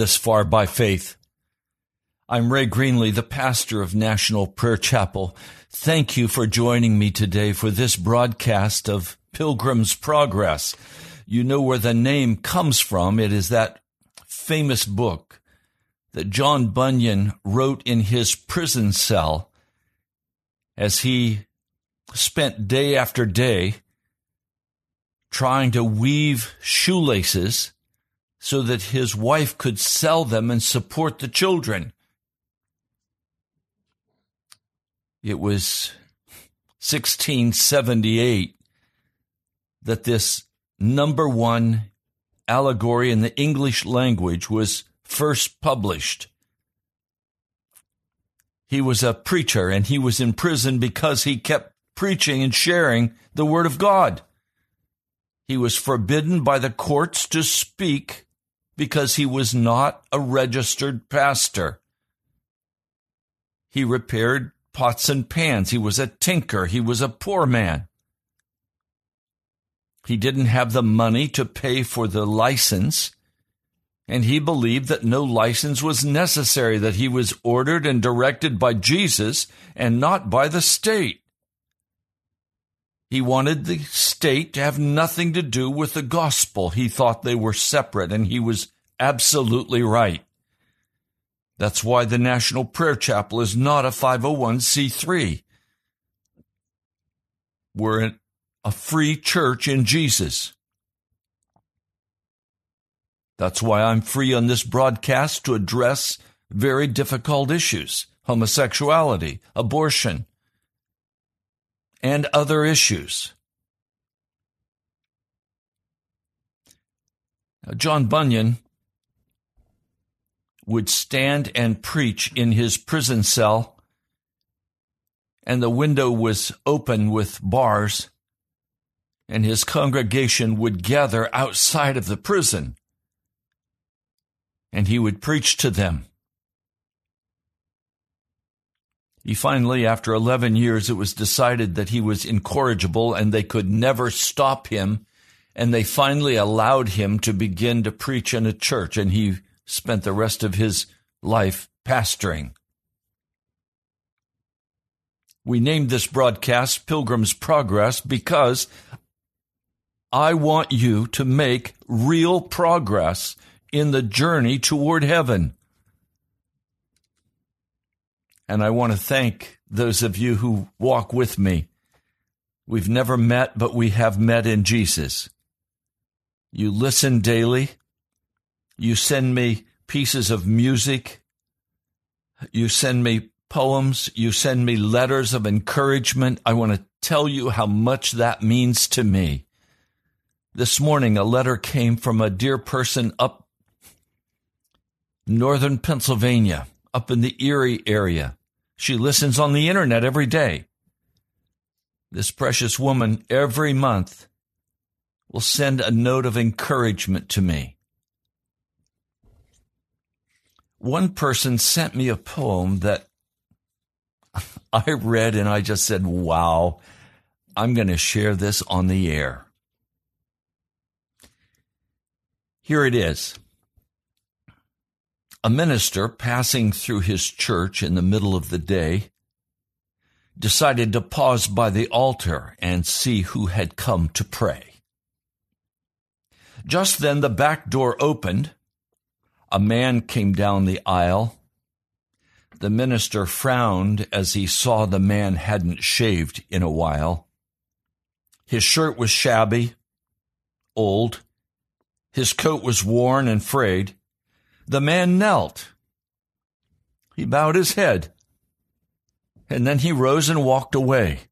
This far by faith. I'm Ray Greenley, the pastor of National Prayer Chapel. Thank you for joining me today for this broadcast of Pilgrim's Progress. You know where the name comes from. It is that famous book that John Bunyan wrote in his prison cell as he spent day after day trying to weave shoelaces so that his wife could sell them and support the children. It was 1678 that this number one allegory in the English language was first published. He was a preacher and he was in prison because he kept preaching and sharing the Word of God. He was forbidden by the courts to speak because he was not a registered pastor. He repaired pots and pans. He was a tinker. He was a poor man. He didn't have the money to pay for the license, and he believed that no license was necessary, that he was ordered and directed by Jesus and not by the state. He wanted the state to have nothing to do with the gospel. He thought they were separate, and he was absolutely right. That's why the National Prayer Chapel is not a 501c3. We're a free church in Jesus. That's why I'm free on this broadcast to address very difficult issues homosexuality, abortion, and other issues. Now, John Bunyan would stand and preach in his prison cell, and the window was open with bars, and his congregation would gather outside of the prison, and he would preach to them. He finally, after 11 years, it was decided that he was incorrigible and they could never stop him. And they finally allowed him to begin to preach in a church, and he spent the rest of his life pastoring. We named this broadcast Pilgrim's Progress because I want you to make real progress in the journey toward heaven. And I want to thank those of you who walk with me. We've never met, but we have met in Jesus. You listen daily. You send me pieces of music. You send me poems. You send me letters of encouragement. I want to tell you how much that means to me. This morning, a letter came from a dear person up northern Pennsylvania, up in the Erie area. She listens on the internet every day. This precious woman every month will send a note of encouragement to me. One person sent me a poem that I read and I just said, wow, I'm going to share this on the air. Here it is. A minister passing through his church in the middle of the day decided to pause by the altar and see who had come to pray. Just then the back door opened. A man came down the aisle. The minister frowned as he saw the man hadn't shaved in a while. His shirt was shabby, old, his coat was worn and frayed. The man knelt. He bowed his head. And then he rose and walked away.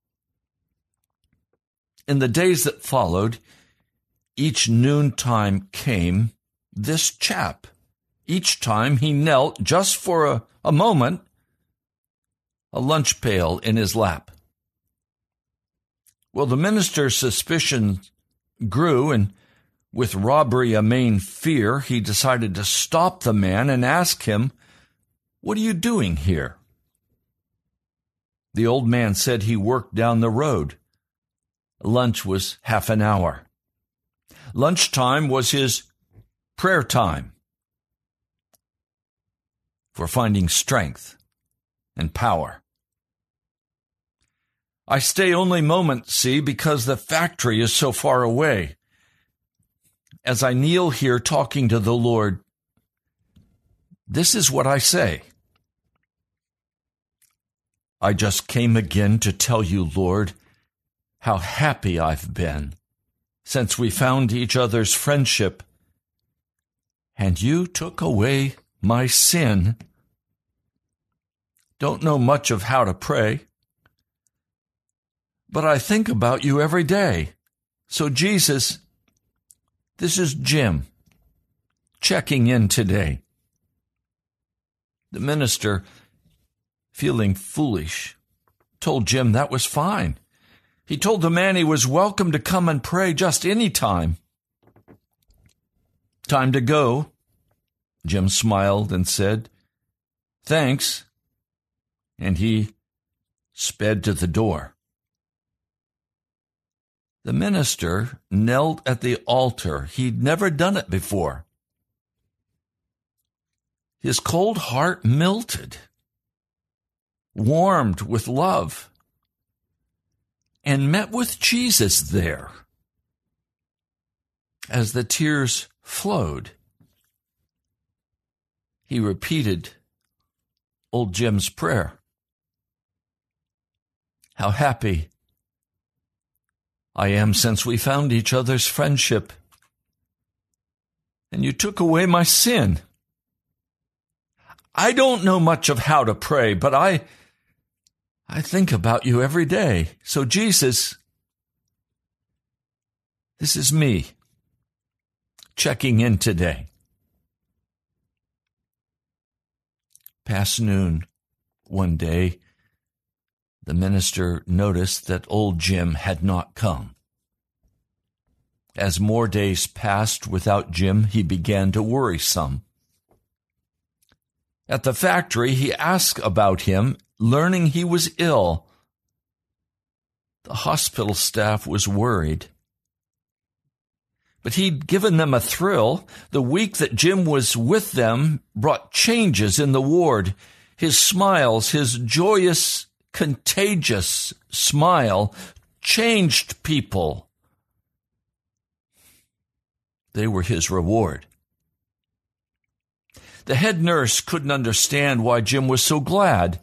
In the days that followed, each noontime came this chap. Each time he knelt just for a, a moment, a lunch pail in his lap. Well, the minister's suspicions grew, and with robbery a main fear, he decided to stop the man and ask him, What are you doing here? The old man said he worked down the road. Lunch was half an hour. Lunchtime was his prayer time for finding strength and power. I stay only moments, see, because the factory is so far away as I kneel here talking to the Lord, this is what I say. I just came again to tell you, Lord, how happy I've been since we found each other's friendship, and you took away my sin. Don't know much of how to pray, but I think about you every day. So, Jesus, this is Jim checking in today. The minister, feeling foolish, told Jim that was fine. He told the man he was welcome to come and pray just any time. Time to go. Jim smiled and said, Thanks. And he sped to the door. The minister knelt at the altar. He'd never done it before. His cold heart melted, warmed with love, and met with Jesus there. As the tears flowed, he repeated old Jim's prayer. How happy I am since we found each other's friendship. And you took away my sin. I don't know much of how to pray, but I, I think about you every day. So Jesus, this is me checking in today. Past noon one day, the minister noticed that old Jim had not come. As more days passed without Jim, he began to worry some. At the factory, he asked about him, learning he was ill. The hospital staff was worried. But he'd given them a thrill. The week that Jim was with them brought changes in the ward. His smiles, his joyous, contagious smile changed people. They were his reward. The head nurse couldn't understand why Jim was so glad.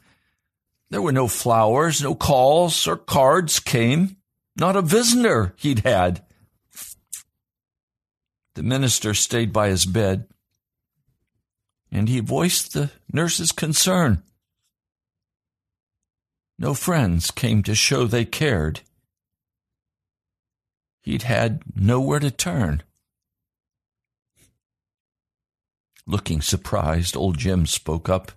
There were no flowers, no calls or cards came, not a visitor he'd had. The minister stayed by his bed, and he voiced the nurse's concern. No friends came to show they cared. He'd had nowhere to turn. Looking surprised, old Jim spoke up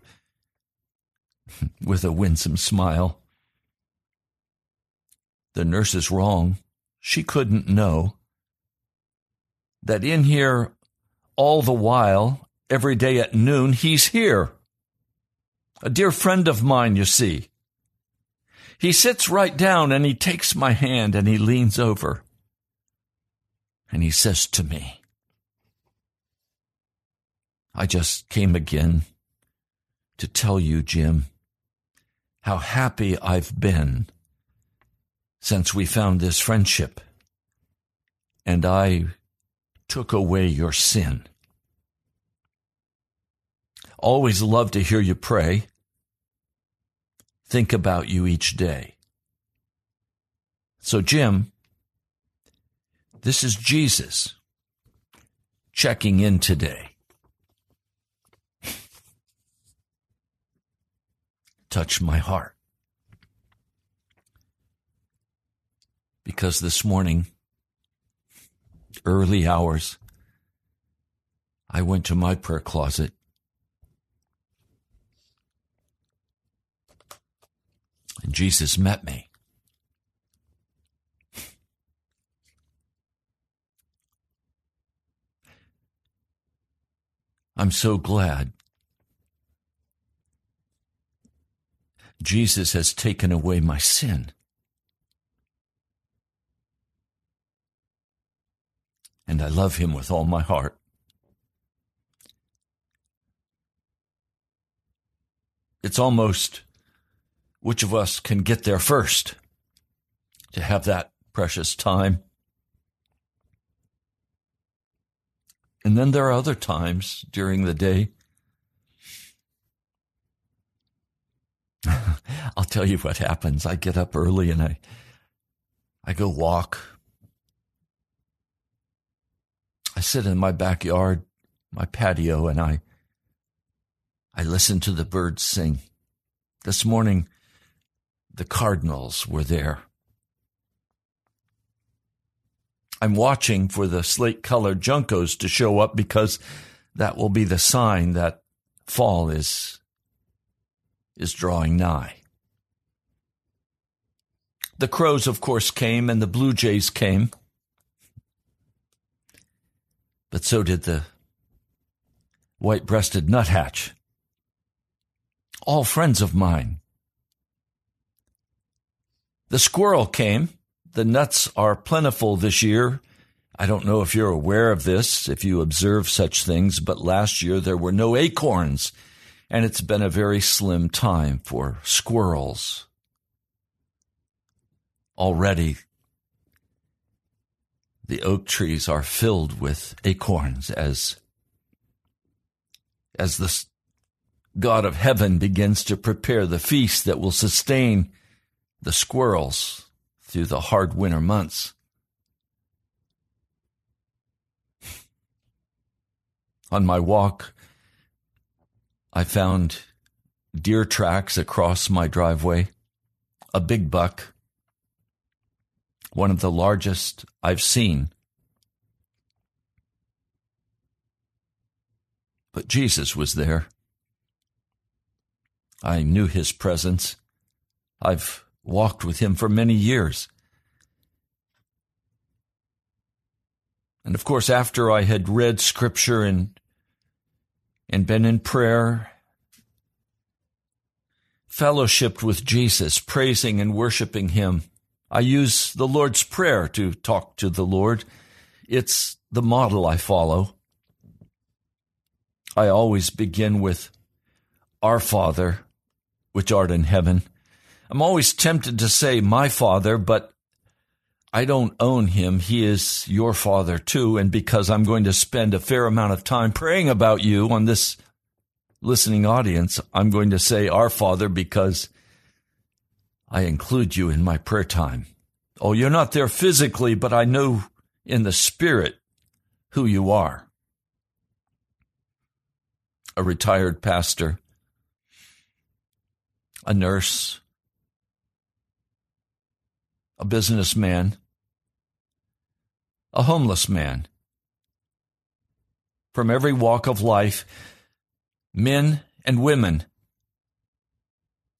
with a winsome smile. The nurse is wrong. She couldn't know that in here all the while, every day at noon, he's here. A dear friend of mine, you see. He sits right down and he takes my hand and he leans over and he says to me, I just came again to tell you, Jim, how happy I've been since we found this friendship. And I took away your sin. Always love to hear you pray. Think about you each day. So, Jim, this is Jesus checking in today. Touch my heart. Because this morning, early hours, I went to my prayer closet. And Jesus met me. I'm so glad Jesus has taken away my sin. and I love him with all my heart. It's almost which of us can get there first to have that precious time. And then there are other times during the day. I'll tell you what happens. I get up early and I I go walk I sit in my backyard, my patio, and I I listen to the birds sing. This morning the cardinals were there. I'm watching for the slate colored juncos to show up because that will be the sign that fall is is drawing nigh. The crows, of course, came and the blue jays came but so did the white breasted nuthatch. All friends of mine. The squirrel came. The nuts are plentiful this year. I don't know if you're aware of this, if you observe such things, but last year there were no acorns, and it's been a very slim time for squirrels. Already the oak trees are filled with acorns as as the God of heaven begins to prepare the feast that will sustain the squirrels through the hard winter months. On my walk, I found deer tracks across my driveway, a big buck, one of the largest I've seen. But Jesus was there. I knew his presence. I've walked with him for many years. And of course, after I had read scripture and, and been in prayer, fellowshipped with Jesus, praising and worshiping Him. I use the Lord's Prayer to talk to the Lord. It's the model I follow. I always begin with Our Father, which art in heaven. I'm always tempted to say my Father, but I don't own him. He is your Father too. And because I'm going to spend a fair amount of time praying about you on this listening audience, I'm going to say Our Father because I include you in my prayer time. Oh, you're not there physically, but I know in the spirit who you are. A retired pastor, a nurse, a businessman, a homeless man. From every walk of life, men and women,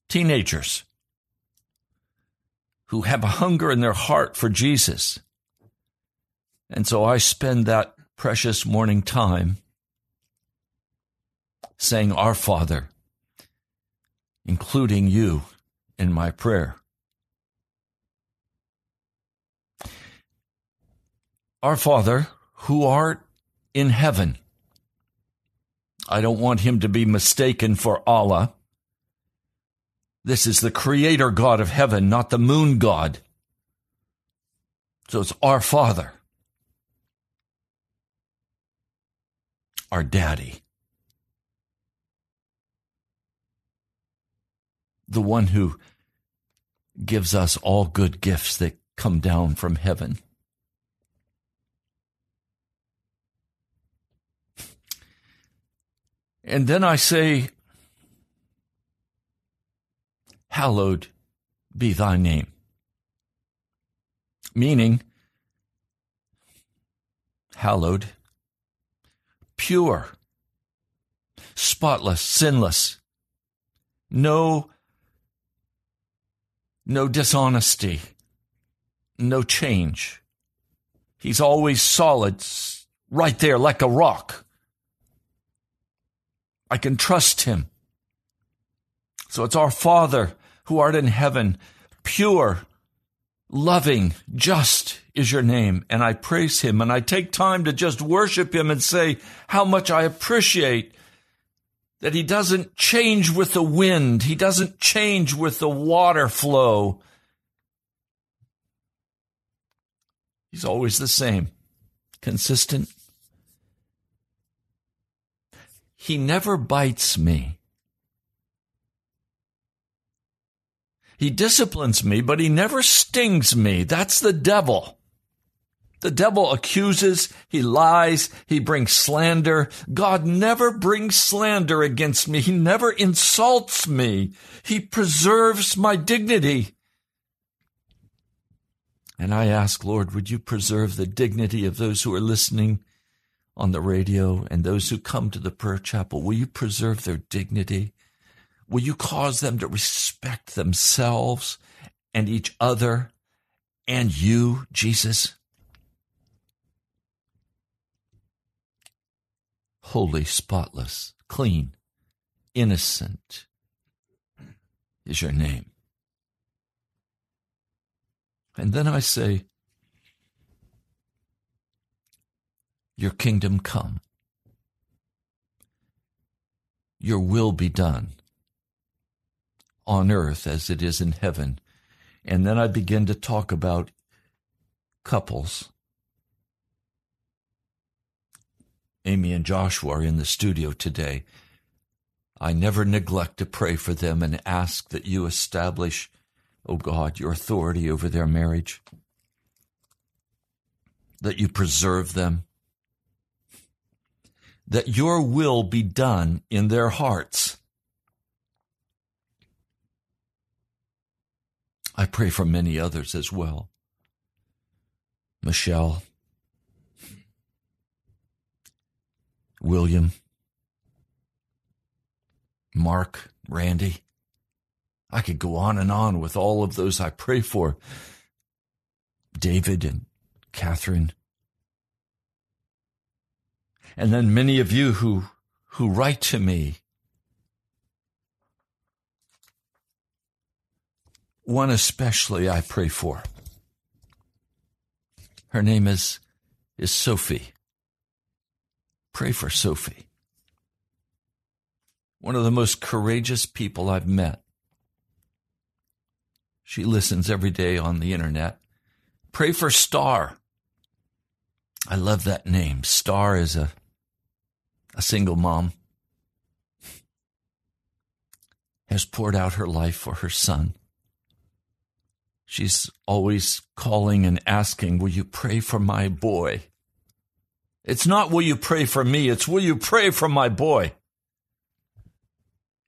teenagers who have a hunger in their heart for Jesus. And so I spend that precious morning time saying, Our Father, including you in my prayer. Our Father, who art in heaven. I don't want him to be mistaken for Allah. This is the creator God of heaven, not the moon God. So it's our Father, our Daddy, the one who gives us all good gifts that come down from heaven. And then I say, hallowed be thy name. Meaning, hallowed, pure, spotless, sinless, no, no dishonesty, no change. He's always solid, right there like a rock. I can trust him. So it's our Father who art in heaven, pure, loving, just is your name. And I praise him and I take time to just worship him and say how much I appreciate that he doesn't change with the wind. He doesn't change with the water flow. He's always the same, consistent. He never bites me. He disciplines me, but he never stings me. That's the devil. The devil accuses, he lies, he brings slander. God never brings slander against me. He never insults me. He preserves my dignity. And I ask, Lord, would you preserve the dignity of those who are listening on the radio and those who come to the prayer chapel? Will you preserve their dignity? Will you cause them to respect themselves and each other and you, Jesus? Holy, spotless, clean, innocent is your name. And then I say, Your kingdom come. Your will be done on earth as it is in heaven. And then I begin to talk about couples. Amy and Joshua are in the studio today. I never neglect to pray for them and ask that you establish, O oh God, your authority over their marriage, that you preserve them, that your will be done in their hearts. I pray for many others as well. Michelle, William, Mark, Randy. I could go on and on with all of those I pray for. David and Catherine. And then many of you who, who write to me one especially I pray for. Her name is, is Sophie. Pray for Sophie. One of the most courageous people I've met. She listens every day on the internet. Pray for Star. I love that name. Star is a, a single mom. Has poured out her life for her son. She's always calling and asking, Will you pray for my boy? It's not, Will you pray for me? It's, Will you pray for my boy?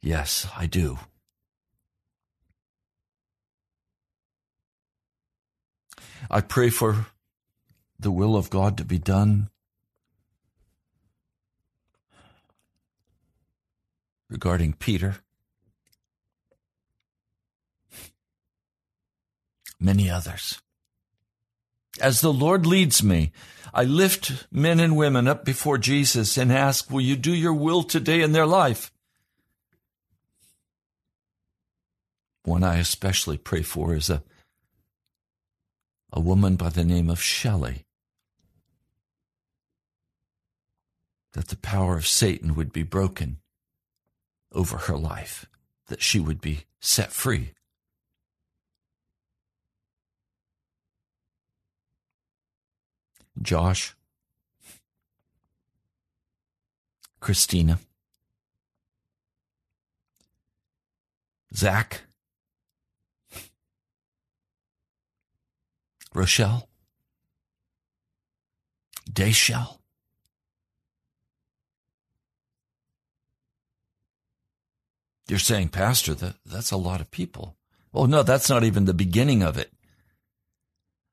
Yes, I do. I pray for the will of God to be done regarding Peter. Many others. As the Lord leads me, I lift men and women up before Jesus and ask, Will you do your will today in their life? One I especially pray for is a a woman by the name of Shelley, that the power of Satan would be broken over her life, that she would be set free. Josh, Christina, Zach, Rochelle? Dayshell? You're saying, Pastor, that, that's a lot of people. Oh, no, that's not even the beginning of it.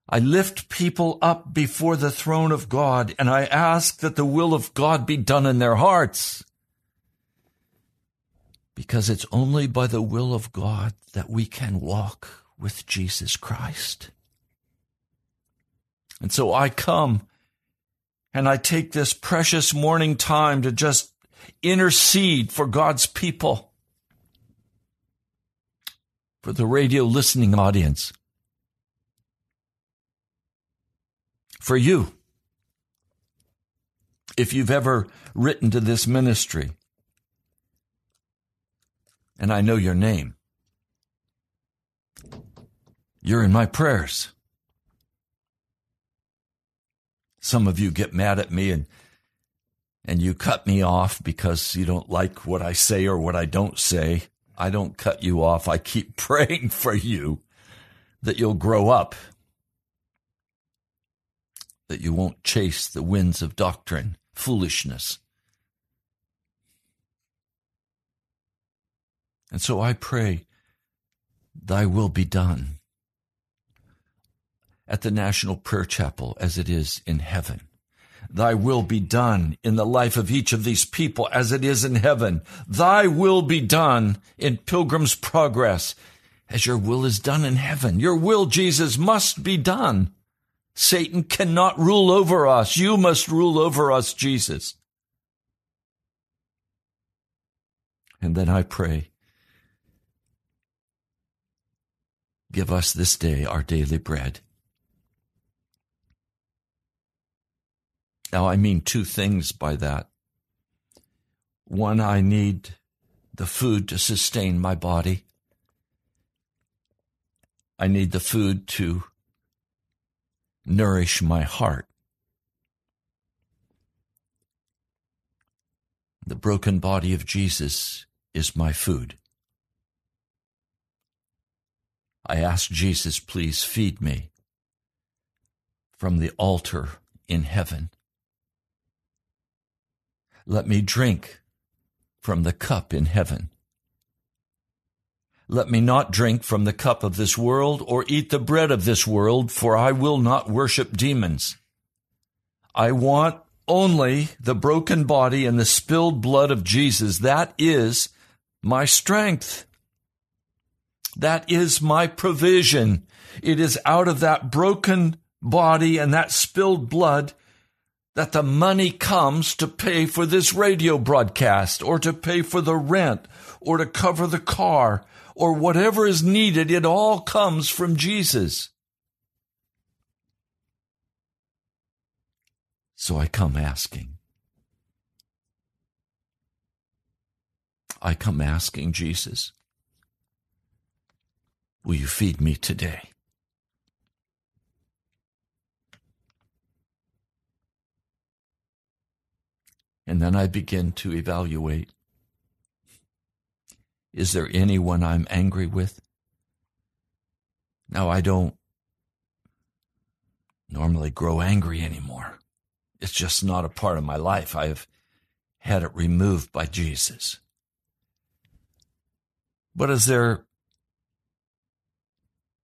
I lift people up before the throne of God and I ask that the will of God be done in their hearts. Because it's only by the will of God that we can walk with Jesus Christ. And so I come and I take this precious morning time to just intercede for God's people, for the radio listening audience, for you. If you've ever written to this ministry, and I know your name, you're in my prayers. Some of you get mad at me and and you cut me off because you don't like what I say or what I don't say. I don't cut you off. I keep praying for you that you'll grow up, that you won't chase the winds of doctrine, foolishness. And so I pray, Thy will be done at the National Prayer Chapel as it is in heaven. Thy will be done in the life of each of these people as it is in heaven. Thy will be done in Pilgrim's Progress as your will is done in heaven. Your will, Jesus, must be done. Satan cannot rule over us. You must rule over us, Jesus. And then I pray, give us this day our daily bread. Now, I mean two things by that. One, I need the food to sustain my body. I need the food to nourish my heart. The broken body of Jesus is my food. I ask Jesus, please feed me from the altar in heaven. Let me drink from the cup in heaven. Let me not drink from the cup of this world or eat the bread of this world, for I will not worship demons. I want only the broken body and the spilled blood of Jesus. That is my strength. That is my provision. It is out of that broken body and that spilled blood that the money comes to pay for this radio broadcast or to pay for the rent or to cover the car or whatever is needed. It all comes from Jesus. So I come asking. I come asking Jesus, will you feed me today? And then I begin to evaluate is there anyone I'm angry with? Now, I don't normally grow angry anymore. It's just not a part of my life. I've had it removed by Jesus. But is there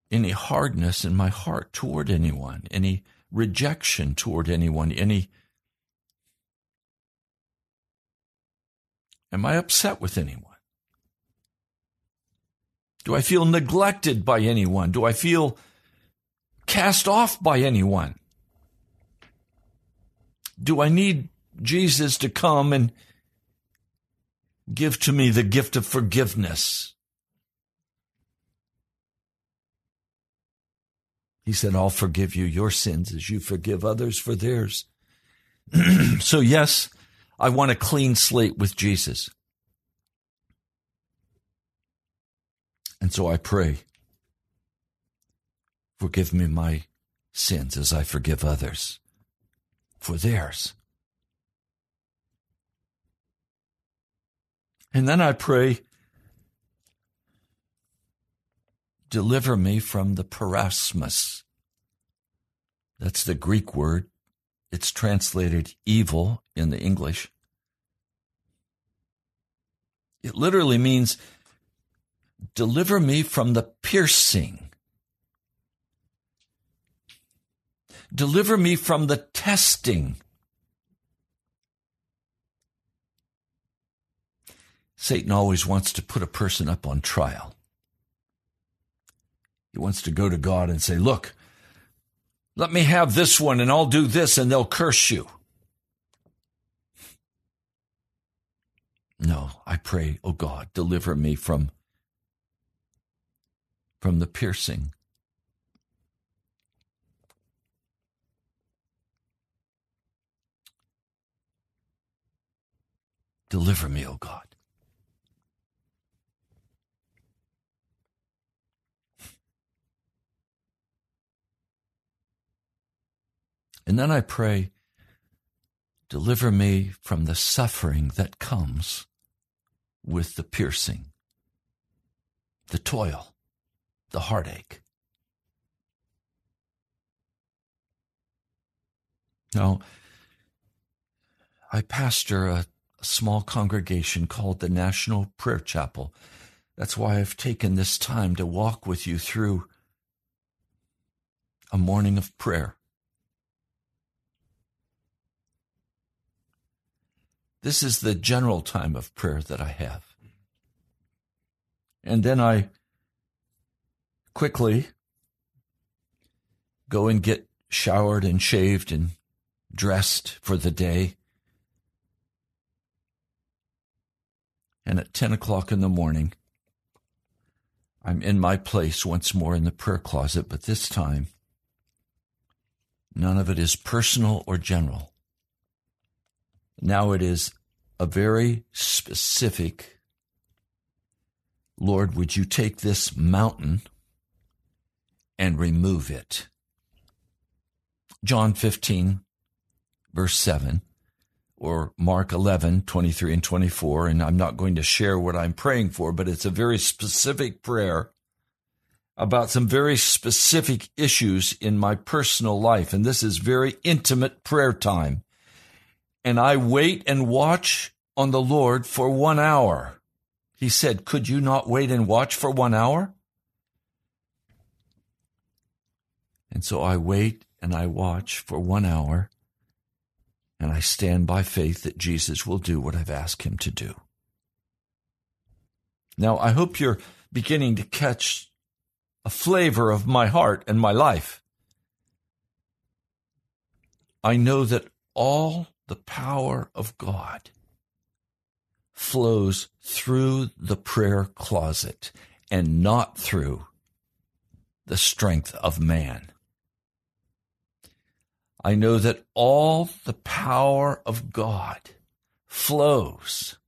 any hardness in my heart toward anyone, any rejection toward anyone, any Am I upset with anyone? Do I feel neglected by anyone? Do I feel cast off by anyone? Do I need Jesus to come and give to me the gift of forgiveness? He said, I'll forgive you your sins as you forgive others for theirs. so, yes, I want a clean slate with Jesus. And so I pray, forgive me my sins as I forgive others for theirs. And then I pray, deliver me from the peirasmos. That's the Greek word. It's translated evil in the English. It literally means deliver me from the piercing. Deliver me from the testing. Satan always wants to put a person up on trial. He wants to go to God and say, Look, let me have this one and I'll do this and they'll curse you. No, I pray, oh God, deliver me from from the piercing. Deliver me, O God. And then I pray, deliver me from the suffering that comes with the piercing, the toil, the heartache. Now, I pastor a, a small congregation called the National Prayer Chapel. That's why I've taken this time to walk with you through a morning of prayer. This is the general time of prayer that I have. And then I quickly go and get showered and shaved and dressed for the day. And at 10 o'clock in the morning, I'm in my place once more in the prayer closet, but this time, none of it is personal or general. Now it is a very specific Lord, would you take this mountain and remove it? John 15, verse 7, or Mark 11, 23 and 24. And I'm not going to share what I'm praying for, but it's a very specific prayer about some very specific issues in my personal life. And this is very intimate prayer time and I wait and watch on the Lord for one hour. He said, Could you not wait and watch for one hour? And so I wait and I watch for one hour, and I stand by faith that Jesus will do what I've asked him to do. Now, I hope you're beginning to catch a flavor of my heart and my life. I know that all the power of God flows through the prayer closet and not through the strength of man. I know that all the power of God flows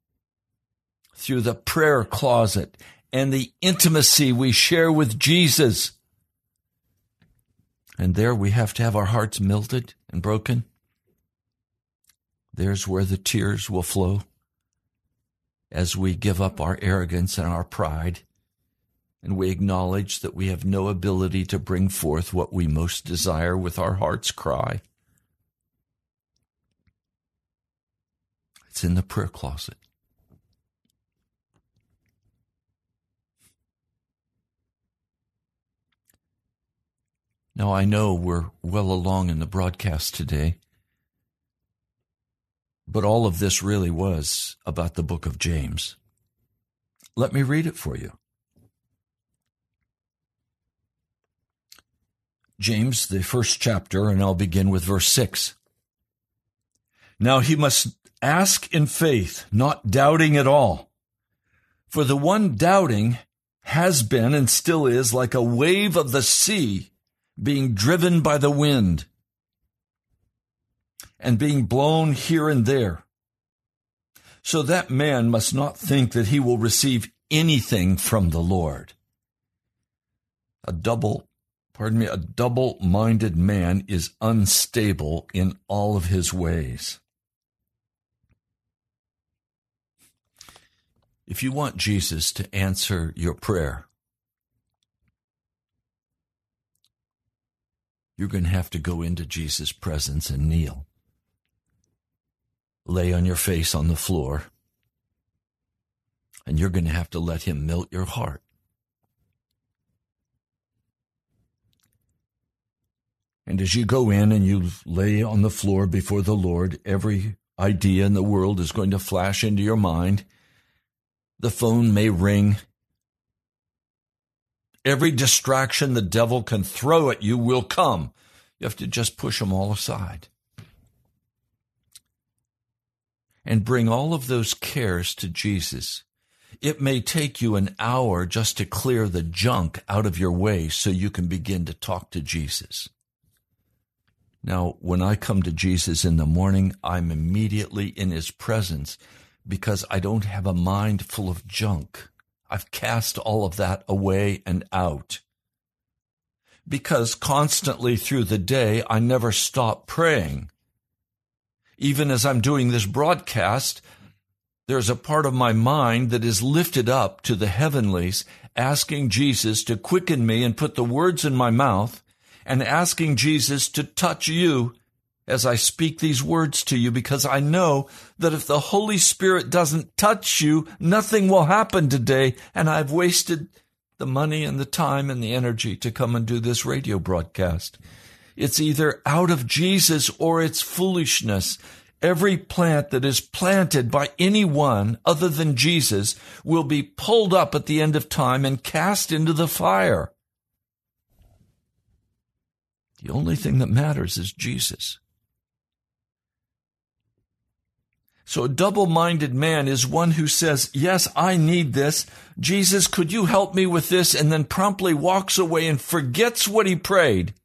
through the prayer closet and the intimacy we share with Jesus. And there we have to have our hearts melted and broken. There's where the tears will flow as we give up our arrogance and our pride and we acknowledge that we have no ability to bring forth what we most desire with our heart's cry. It's in the prayer closet. Now, I know we're well along in the broadcast today, but all of this really was about the book of James. Let me read it for you. James, the first chapter, and I'll begin with verse 6. Now he must ask in faith, not doubting at all. For the one doubting has been and still is like a wave of the sea being driven by the wind and being blown here and there. So that man must not think that he will receive anything from the Lord. A double pardon me, a double minded man is unstable in all of his ways. If you want Jesus to answer your prayer, you're going to have to go into Jesus' presence and kneel. Lay on your face on the floor, and you're going to have to let him melt your heart. And as you go in and you lay on the floor before the Lord, every idea in the world is going to flash into your mind. The phone may ring. Every distraction the devil can throw at you will come. You have to just push them all aside. And bring all of those cares to Jesus. It may take you an hour just to clear the junk out of your way so you can begin to talk to Jesus. Now, when I come to Jesus in the morning, I'm immediately in his presence because I don't have a mind full of junk. I've cast all of that away and out. Because constantly through the day, I never stop praying. Even as I'm doing this broadcast, there's a part of my mind that is lifted up to the heavenlies, asking Jesus to quicken me and put the words in my mouth and asking Jesus to touch you as I speak these words to you because I know that if the Holy Spirit doesn't touch you, nothing will happen today. And I've wasted the money and the time and the energy to come and do this radio broadcast. It's either out of Jesus or it's foolishness. Every plant that is planted by anyone other than Jesus will be pulled up at the end of time and cast into the fire. The only thing that matters is Jesus. So a double-minded man is one who says, yes, I need this. Jesus, could you help me with this? And then promptly walks away and forgets what he prayed.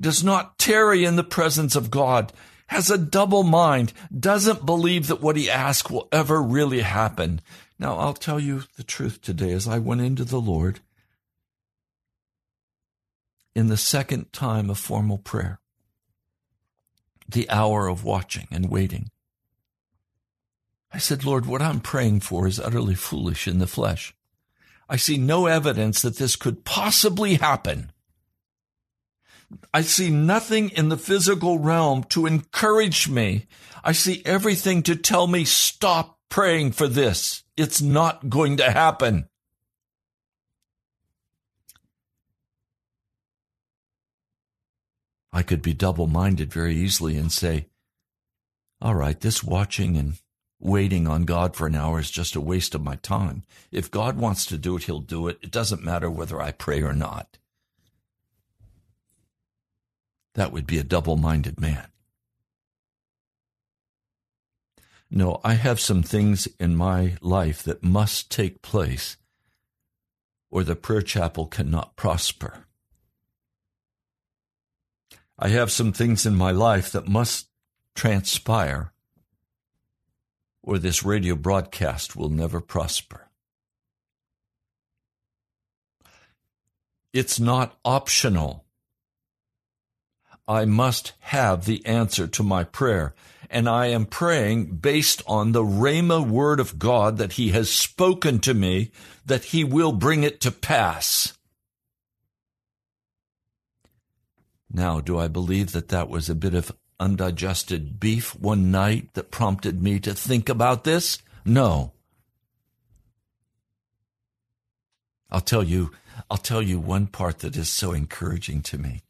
Does not tarry in the presence of God. Has a double mind. Doesn't believe that what he asks will ever really happen. Now I'll tell you the truth today as I went into the Lord in the second time of formal prayer, the hour of watching and waiting. I said, Lord, what I'm praying for is utterly foolish in the flesh. I see no evidence that this could possibly happen. I see nothing in the physical realm to encourage me. I see everything to tell me, stop praying for this. It's not going to happen. I could be double minded very easily and say, all right, this watching and waiting on God for an hour is just a waste of my time. If God wants to do it, he'll do it. It doesn't matter whether I pray or not. That would be a double minded man. No, I have some things in my life that must take place or the prayer chapel cannot prosper. I have some things in my life that must transpire or this radio broadcast will never prosper. It's not optional. I must have the answer to my prayer. And I am praying based on the Rhema word of God that He has spoken to me, that He will bring it to pass. Now, do I believe that that was a bit of undigested beef one night that prompted me to think about this? No. I'll tell you, I'll tell you one part that is so encouraging to me.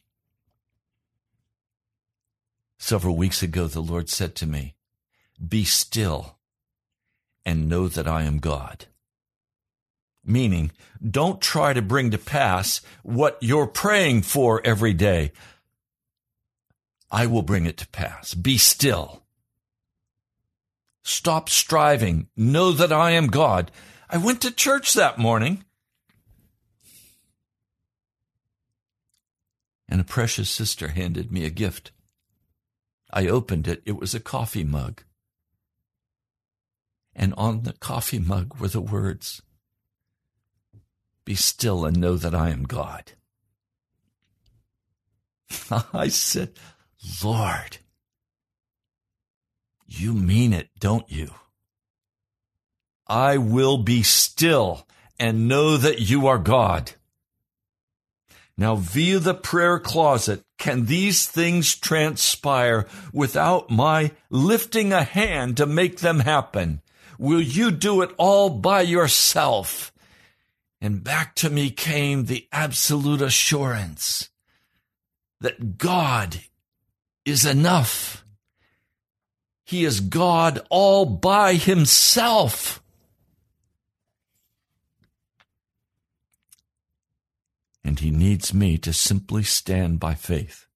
Several weeks ago, the Lord said to me, Be still and know that I am God. Meaning, don't try to bring to pass what you're praying for every day. I will bring it to pass. Be still. Stop striving. Know that I am God. I went to church that morning. And a precious sister handed me a gift. I opened it. It was a coffee mug. And on the coffee mug were the words, Be still and know that I am God. I said, Lord, you mean it, don't you? I will be still and know that you are God. Now, via the prayer closet, can these things transpire without my lifting a hand to make them happen? Will you do it all by yourself? And back to me came the absolute assurance that God is enough. He is God all by himself. And he needs me to simply stand by faith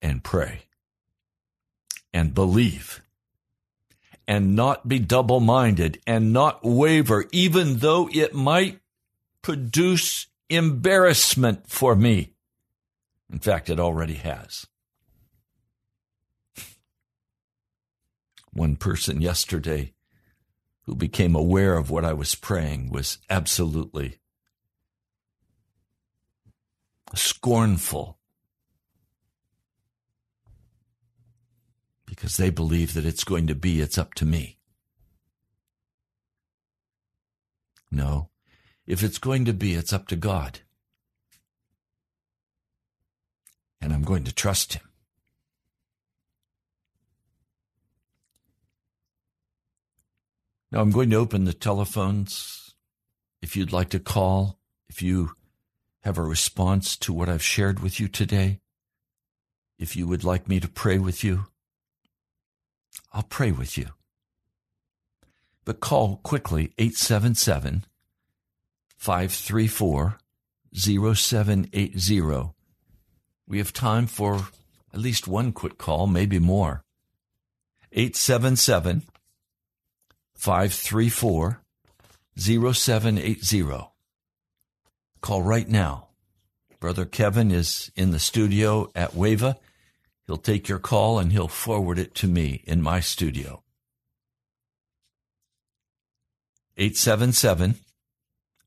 and pray and believe and not be double minded and not waver, even though it might produce embarrassment for me. In fact, it already has. One person yesterday who became aware of what I was praying was absolutely scornful because they believe that it's going to be, it's up to me. No, if it's going to be, it's up to God. and I'm going to trust him. Now I'm going to open the telephones. If you'd like to call, if you have a response to what I've shared with you today, if you would like me to pray with you, I'll pray with you. But call quickly 877 534 0780 we have time for at least one quick call, maybe more. 877 534 0780. Call right now. Brother Kevin is in the studio at WAVA. He'll take your call and he'll forward it to me in my studio. 877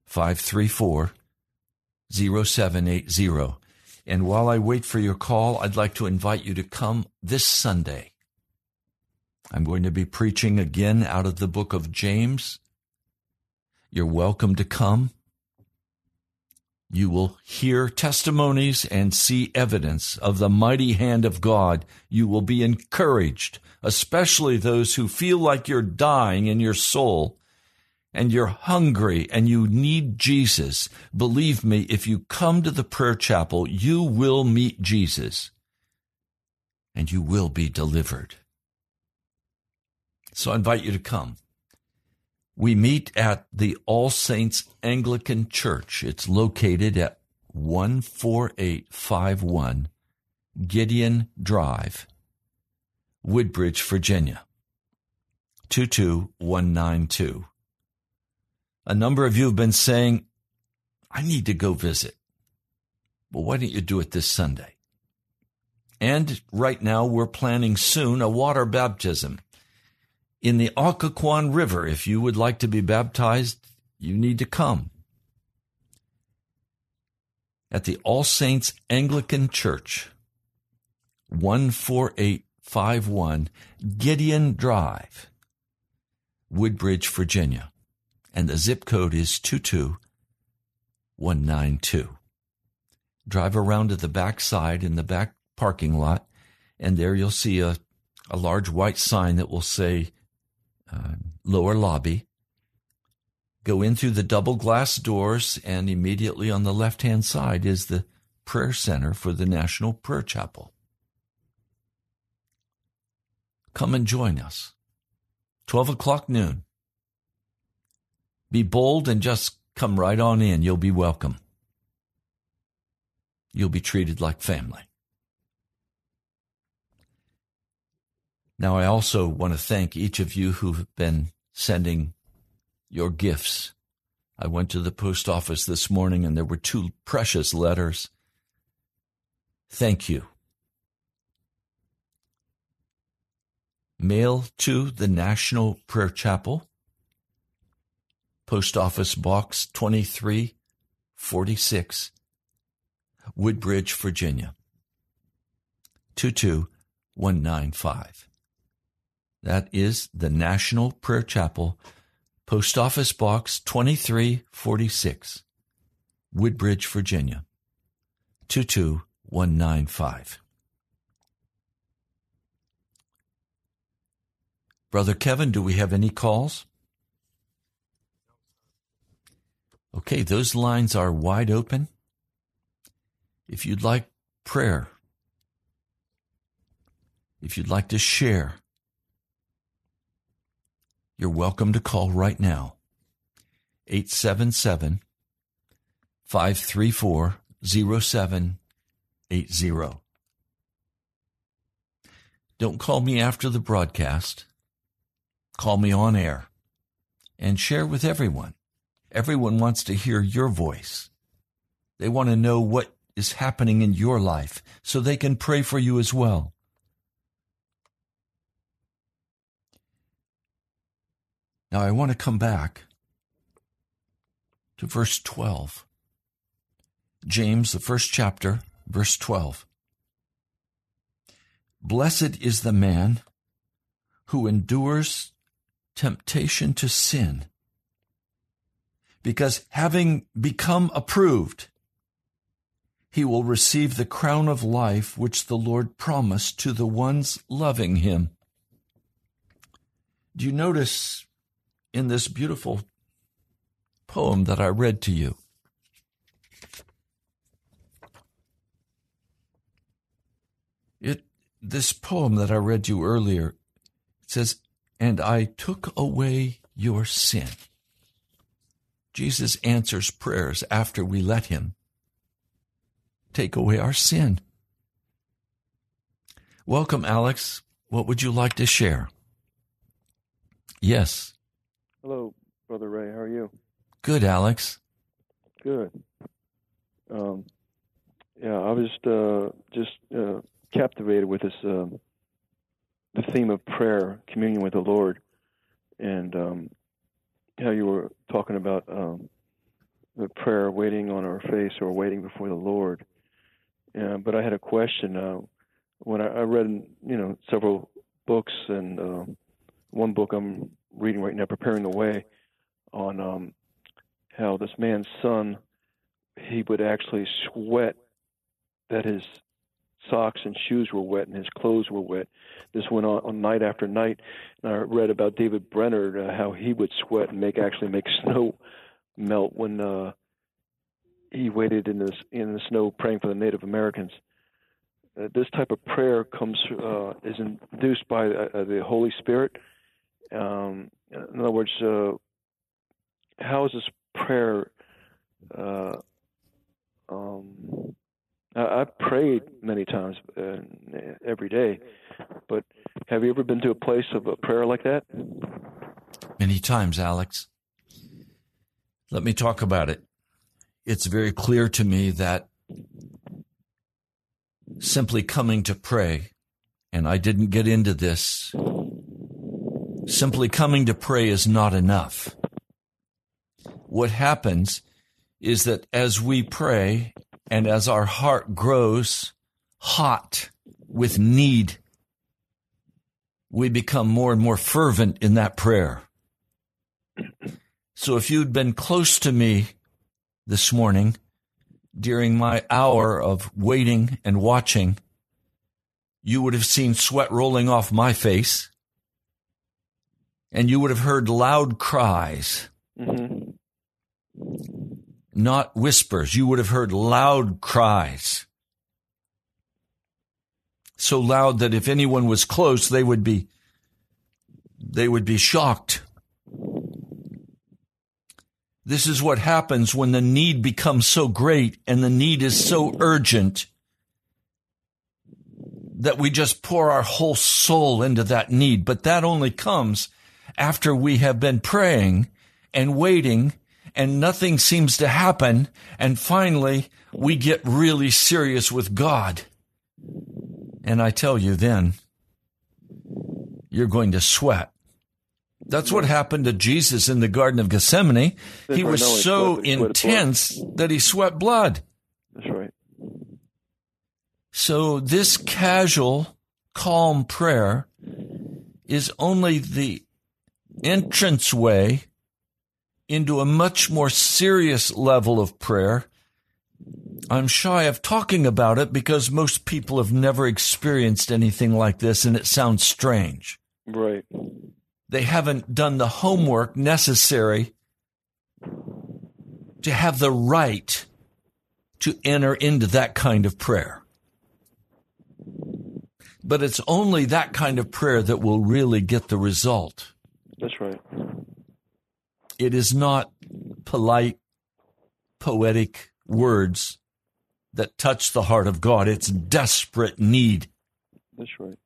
534 0780. And while I wait for your call, I'd like to invite you to come this Sunday. I'm going to be preaching again out of the book of James. You're welcome to come. You will hear testimonies and see evidence of the mighty hand of God. You will be encouraged, especially those who feel like you're dying in your soul and you're hungry and you need Jesus, believe me, if you come to the prayer chapel, you will meet Jesus and you will be delivered. So I invite you to come. We meet at the All Saints Anglican Church. It's located at 14851 Gideon Drive, Woodbridge, Virginia. 22192. A number of you have been saying, I need to go visit. Well, why don't you do it this Sunday? And right now we're planning soon a water baptism in the Occoquan River. If you would like to be baptized, you need to come. At the All Saints Anglican Church, 14851 Gideon Drive, Woodbridge, Virginia. And the zip code is 22192. Drive around to the back side in the back parking lot, and there you'll see a, a large white sign that will say lower lobby. Go in through the double glass doors, and immediately on the left hand side is the prayer center for the National Prayer Chapel. Come and join us. 12 o'clock noon. Be bold and just come right on in. You'll be welcome. You'll be treated like family. Now, I also want to thank each of you who've been sending your gifts. I went to the post office this morning and there were two precious letters. Thank you. Mail to the National Prayer Chapel, Post Office Box 2346, Woodbridge, Virginia 22195. That is the National Prayer Chapel, Post Office Box 2346, Woodbridge, Virginia 22195. Brother Kevin, do we have any calls? Okay, those lines are wide open. If you'd like prayer, if you'd like to share, you're welcome to call right now. 877 534 0780. Don't call me after the broadcast. Call me on air and share with everyone. Everyone wants to hear your voice. They want to know what is happening in your life so they can pray for you as well. Now, I want to come back to verse 12. James, the first chapter, verse 12. Blessed is the man who endures temptation to sin, because having become approved, he will receive the crown of life which the Lord promised to the ones loving him. Do you notice in this beautiful poem that I read to you. It, this poem that I read you earlier, says, And I took away your sin. Jesus answers prayers after we let him take away our sin. Welcome, Alex. What would you like to share? Yes. Hello, Brother Ray. How are you? Good, Alex. Good. Um, yeah, I was uh, just uh, captivated with this uh, the theme of prayer, communion with the Lord, and um, how you were talking about um, the prayer, waiting on our face or waiting before the Lord. Yeah, but I had a question. Uh, when I, I read, you know, several books, and uh, one book I'm reading right now, preparing the way, on um, how this man's son he would actually sweat that his socks and shoes were wet and his clothes were wet. This went on, on night after night. And I read about David Brainerd uh, how he would sweat and make actually make snow melt when uh, he waited in the in the snow praying for the Native Americans. Uh, this type of prayer comes uh, is induced by uh, the Holy Spirit um, in other words, uh, how is this prayer? Uh, um, I, have prayed many times uh, every day, but Have you ever been to a place of a prayer like that? Many times, Alex. Let me talk about it. It's very clear to me that simply coming to pray, and I didn't get into this, simply coming to pray is not enough. What happens is that as we pray and as our heart grows hot with need, we become more and more fervent in that prayer. So if you'd been close to me this morning during my hour of waiting and watching, you would have seen sweat rolling off my face and you would have heard loud cries, hmm not whispers. You would have heard loud cries. So loud that if anyone was close, they would be, they would be shocked. This is what happens when the need becomes so great and the need is so urgent that we just pour our whole soul into that need. But that only comes after we have been praying and waiting and nothing seems to happen. And finally, we get really serious with God. And I tell you then, you're going to sweat. That's what happened to Jesus in the Garden of Gethsemane. He was right, no, he so sweat- he sweated blood. intense that he sweat blood. That's right. So this casual, calm prayer is only the entranceway into a much more serious level of prayer. I'm shy of talking about it because most people have never experienced anything like this and it sounds strange. Right. They haven't done the homework necessary to have the right to enter into that kind of prayer. But it's only that kind of prayer that will really get the result. Right. It is not polite, poetic words that touch the heart of God. It's desperate need. That's right.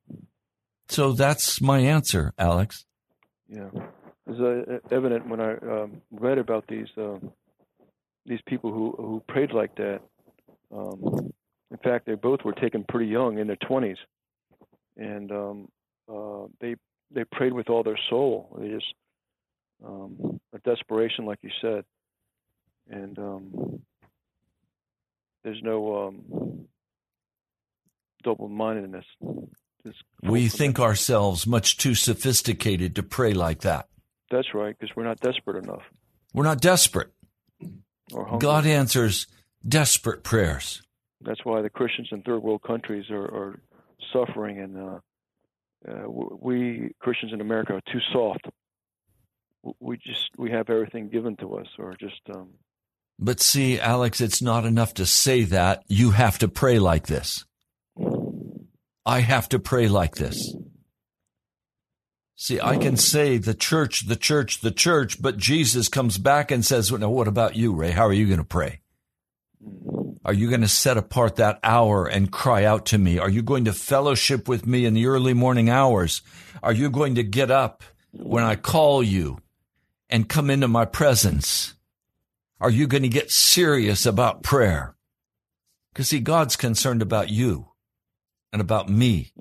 So that's my answer, Alex. Yeah, it's uh, evident when I um, read about these um, these people who who prayed like that. Um, in fact, they both were taken pretty young, in their twenties, and um, uh, they they prayed with all their soul. They just um, a desperation, like you said, and um, there's no um, double-mindedness. We think ourselves much too sophisticated to pray like that. that's right because we're not desperate enough. We're not desperate. Or. God answers desperate prayers. That's why the Christians in third world countries are, are suffering, and uh, uh, we Christians in America are too soft. We just we have everything given to us, or just um, But see, Alex, it's not enough to say that. You have to pray like this. I have to pray like this. See, I can say the church, the church, the church, but Jesus comes back and says, Now, what about you, Ray? How are you going to pray? Are you going to set apart that hour and cry out to me? Are you going to fellowship with me in the early morning hours? Are you going to get up when I call you and come into my presence? Are you going to get serious about prayer? Because see, God's concerned about you and about me.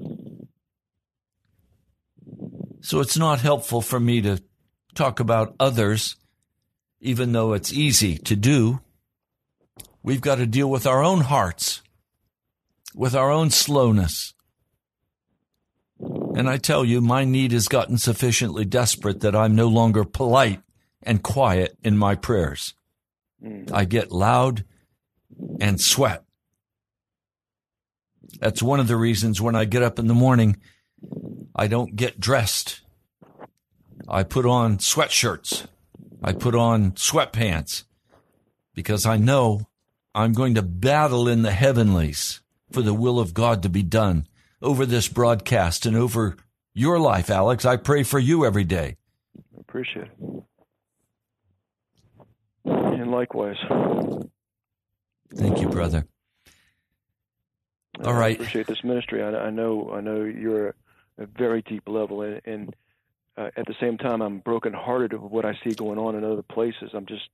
So it's not helpful for me to talk about others, even though it's easy to do. We've got to deal with our own hearts, with our own slowness. And I tell you, my need has gotten sufficiently desperate that I'm no longer polite and quiet in my prayers. Mm. I get loud and sweat. That's one of the reasons when I get up in the morning, I don't get dressed. I put on sweatshirts. I put on sweatpants because I know I'm going to battle in the heavenlies for the will of God to be done over this broadcast and over your life, Alex. I pray for you every day. I appreciate it. And likewise. Thank you, brother. All I right. appreciate this ministry. I, I know I know you're a very deep level, and, and uh, at the same time, I'm brokenhearted of what I see going on in other places. I'm just,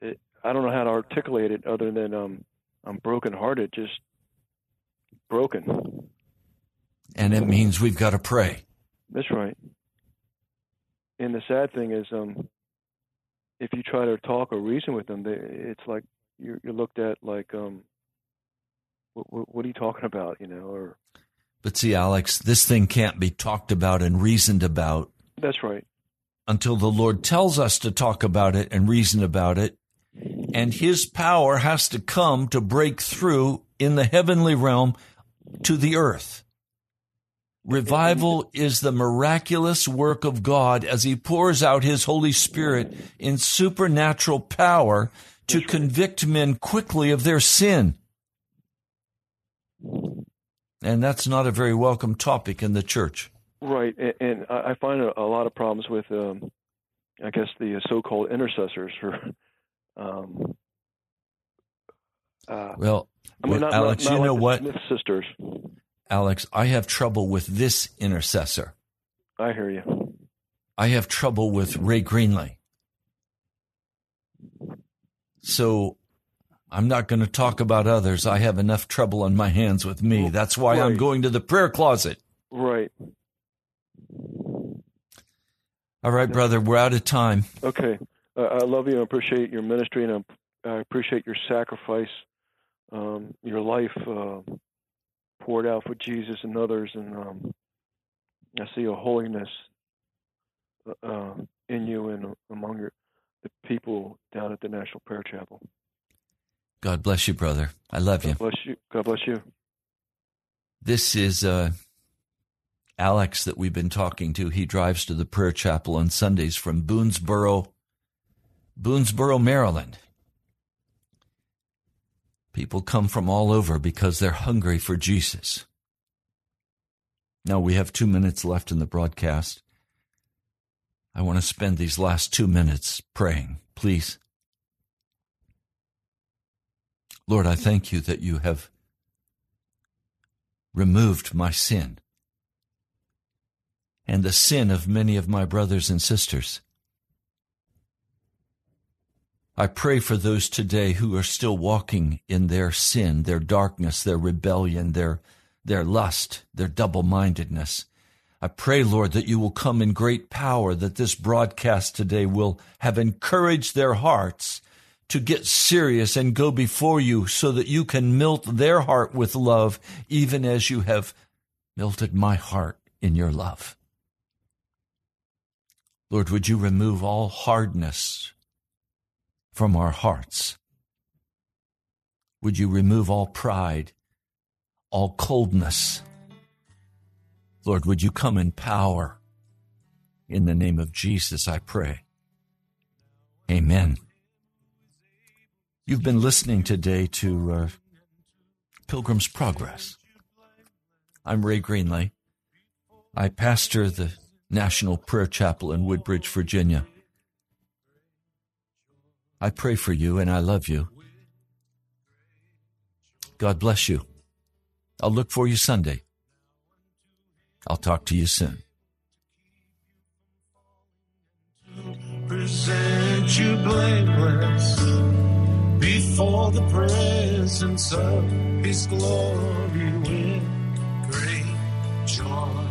it, I don't know how to articulate it other than um, I'm brokenhearted, just broken. And it means we've got to pray. That's right. And the sad thing is, um, if you try to talk or reason with them, they, it's like you're, you're looked at like, um, what, what are you talking about, you know? Or But see, Alex, this thing can't be talked about and reasoned about that's right. until the Lord tells us to talk about it and reason about it. And his power has to come to break through in the heavenly realm to the earth. Revival is the miraculous work of God as he pours out his Holy Spirit in supernatural power to convict men quickly of their sin. And that's not a very welcome topic in the church. Right, and, and I find a, a lot of problems with, um, I guess, the so-called intercessors for. Um, uh, Well, I mean, well, not, Alex, not, not you know what? Smith sisters. Alex, I have trouble with this intercessor. I hear you. I have trouble with Ray Greenley. So I'm not going to talk about others. I have enough trouble on my hands with me. That's why I'm going to the prayer closet. Right. All right, brother, we're out of time. Okay. Uh, I love you and appreciate your ministry, and I I appreciate your sacrifice, um, your life uh, poured out for Jesus and others. And um, I see a holiness uh, uh, in you and among your, the people down at the National Prayer Chapel. God bless you, brother. I love you. God bless you. God bless you. This is uh, Alex that we've been talking to. He drives to the prayer chapel on Sundays from Boonsboro, Boonsboro, Maryland. People come from all over because they're hungry for Jesus. Now we have two minutes left in the broadcast. I want to spend these last two minutes praying, please. Lord, I thank you that you have removed my sin and the sin of many of my brothers and sisters. I pray for those today who are still walking in their sin, their darkness, their rebellion, their, their lust, their double mindedness. I pray, Lord, that you will come in great power, that this broadcast today will have encouraged their hearts to get serious and go before you so that you can melt their heart with love, even as you have melted my heart in your love. Lord, would you remove all hardness from our hearts? Would you remove all pride, all coldness? Lord, would you come in power? In the name of Jesus, I pray. Amen. You've been listening today to uh, Pilgrim's Progress. I'm Ray Greenley. I pastor the National Prayer Chapel in Woodbridge, Virginia. I pray for you and I love you. God bless you. I'll look for you Sunday. I'll talk to you soon. Present you blameless before the presence of His glory with great joy.